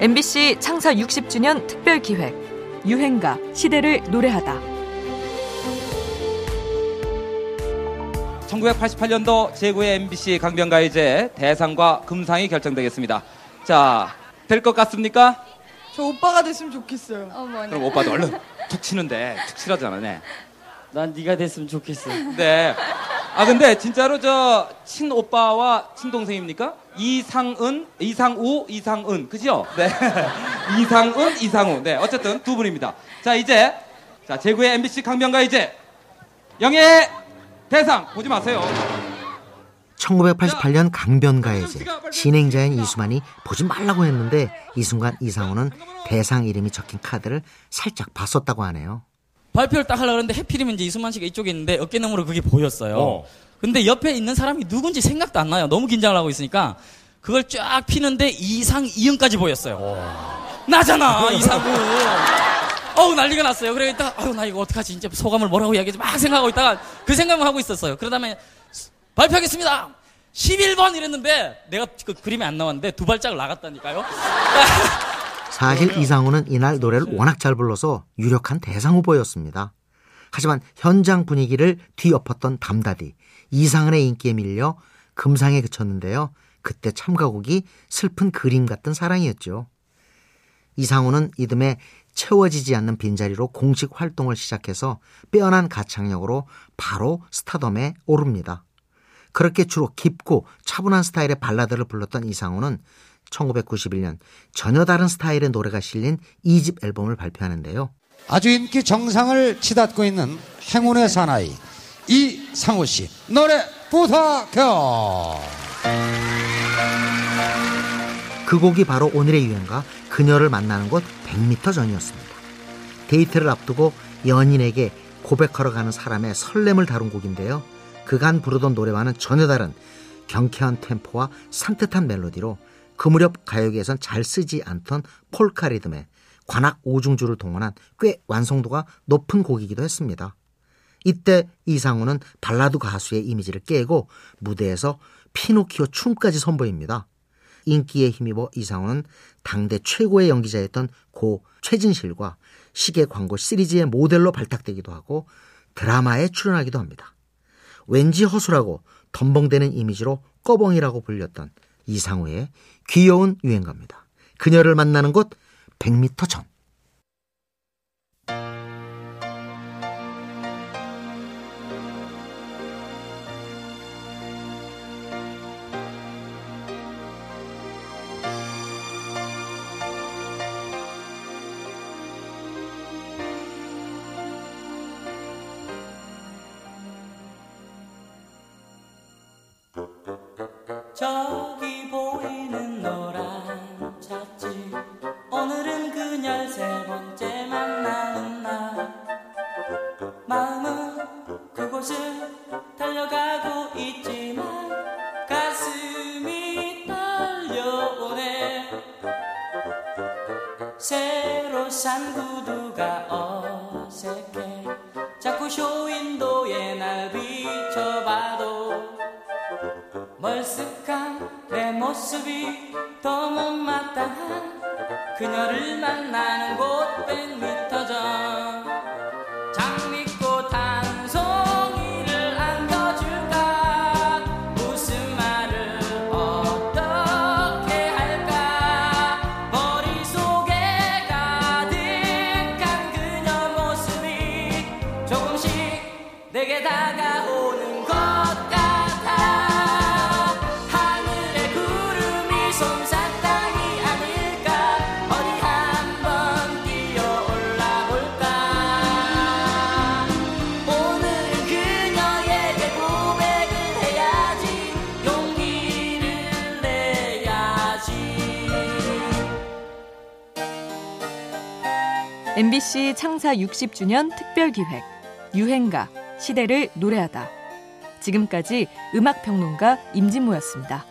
MBC 창사 60주년 특별 기획 유행가 시대를 노래하다. 1988년도 제9회 MBC 강변가요제 대상과 금상이 결정되겠습니다. 자, 될 것 같습니까? 저 오빠가 됐으면 좋겠어요. 그럼 오빠도 얼른 툭 치는데 툭 치라잖아, 네. 난 네가 됐으면 좋겠어. 네. 아 근데 진짜로 저 친오빠와 친동생입니까? 이상은, 이상우, 이상은, 그죠? 네. 이상은, 이상우. 네. 어쨌든 두 분입니다. 자 이제 자 제9회 MBC 강변가요제 영예 대상 보지 마세요. 1988년 강변가요제 진행자인 이수만이 보지 말라고 했는데 이 순간 이상호는 대상 이름이 적힌 카드를 살짝 봤었다고 하네요. 발표를 딱 하려고 했는데 해필이면 이제 이수만 씨가 이쪽에 있는데 어깨너머로 그게 보였어요. 어. 근데 옆에 있는 사람이 누군지 생각도 안 나요. 너무 긴장을 하고 있으니까 그걸 쫙 피는데 이상 이응까지 보였어요. 나잖아 이상우. 어우 난리가 났어요. 그래 있다가 아유 나 이거 어떡하지 이제 소감을 뭐라고 이야기하지 막 생각하고 있다가 그 생각만 하고 있었어요. 그러다 면 발표하겠습니다. 11번 이랬는데 내가 그 그림이 안 나왔는데 두 발짝 나갔다니까요. 사실 이상호는 이날 노래를 워낙 잘 불러서 유력한 대상 후보였습니다. 하지만 현장 분위기를 뒤엎었던 담다디 이상은의 인기에 밀려 금상에 그쳤는데요. 그때 참가곡이 슬픈 그림 같은 사랑이었죠. 이상호는 이듬해 채워지지 않는 빈자리로 공식 활동을 시작해서 빼어난 가창력으로 바로 스타덤에 오릅니다. 그렇게 주로 깊고 차분한 스타일의 발라드를 불렀던 이상호는 1991년 전혀 다른 스타일의 노래가 실린 2집 앨범을 발표하는데요. 아주 인기 정상을 치닫고 있는 행운의 사나이 이상우 씨 노래 부탁해요. 그 곡이 바로 오늘의 유행가 그녀를 만나는 곳 100m 전이었습니다. 데이트를 앞두고 연인에게 고백하러 가는 사람의 설렘을 다룬 곡인데요. 그간 부르던 노래와는 전혀 다른 경쾌한 템포와 산뜻한 멜로디로 그 무렵 가요계에선 잘 쓰지 않던 폴카 리듬에 관악 오중주를 동원한 꽤 완성도가 높은 곡이기도 했습니다. 이때 이상우는 발라드 가수의 이미지를 깨고 무대에서 피노키오 춤까지 선보입니다. 인기에 힘입어 이상우는 당대 최고의 연기자였던 고 최진실과 시계 광고 시리즈의 모델로 발탁되기도 하고 드라마에 출연하기도 합니다. 왠지 허술하고 덤벙대는 이미지로 꺼벙이라고 불렸던 이상우의 귀여운 유행가입니다. 그녀를 만나는 곳 100m 전. 저 마음은 그곳을 달려가고 있지만 가슴이 떨려오네. 새로 산 구두가 어색해. 자꾸 쇼윈도에 날 비춰봐도 멀쓱한 내 모습이 더 못마땅한 그녀를 만나는 곳 100m 내게 다가오는 것 같아. 하늘에 구름이 솜사탕이 아닐까. 어디 한번 뛰어올라 볼까. 오늘은 그녀에게 고백을 해야지. 용기를 내야지. MBC 창사 60주년 특별 기획 유행가 시대를 노래하다. 지금까지 음악 평론가 임진모였습니다.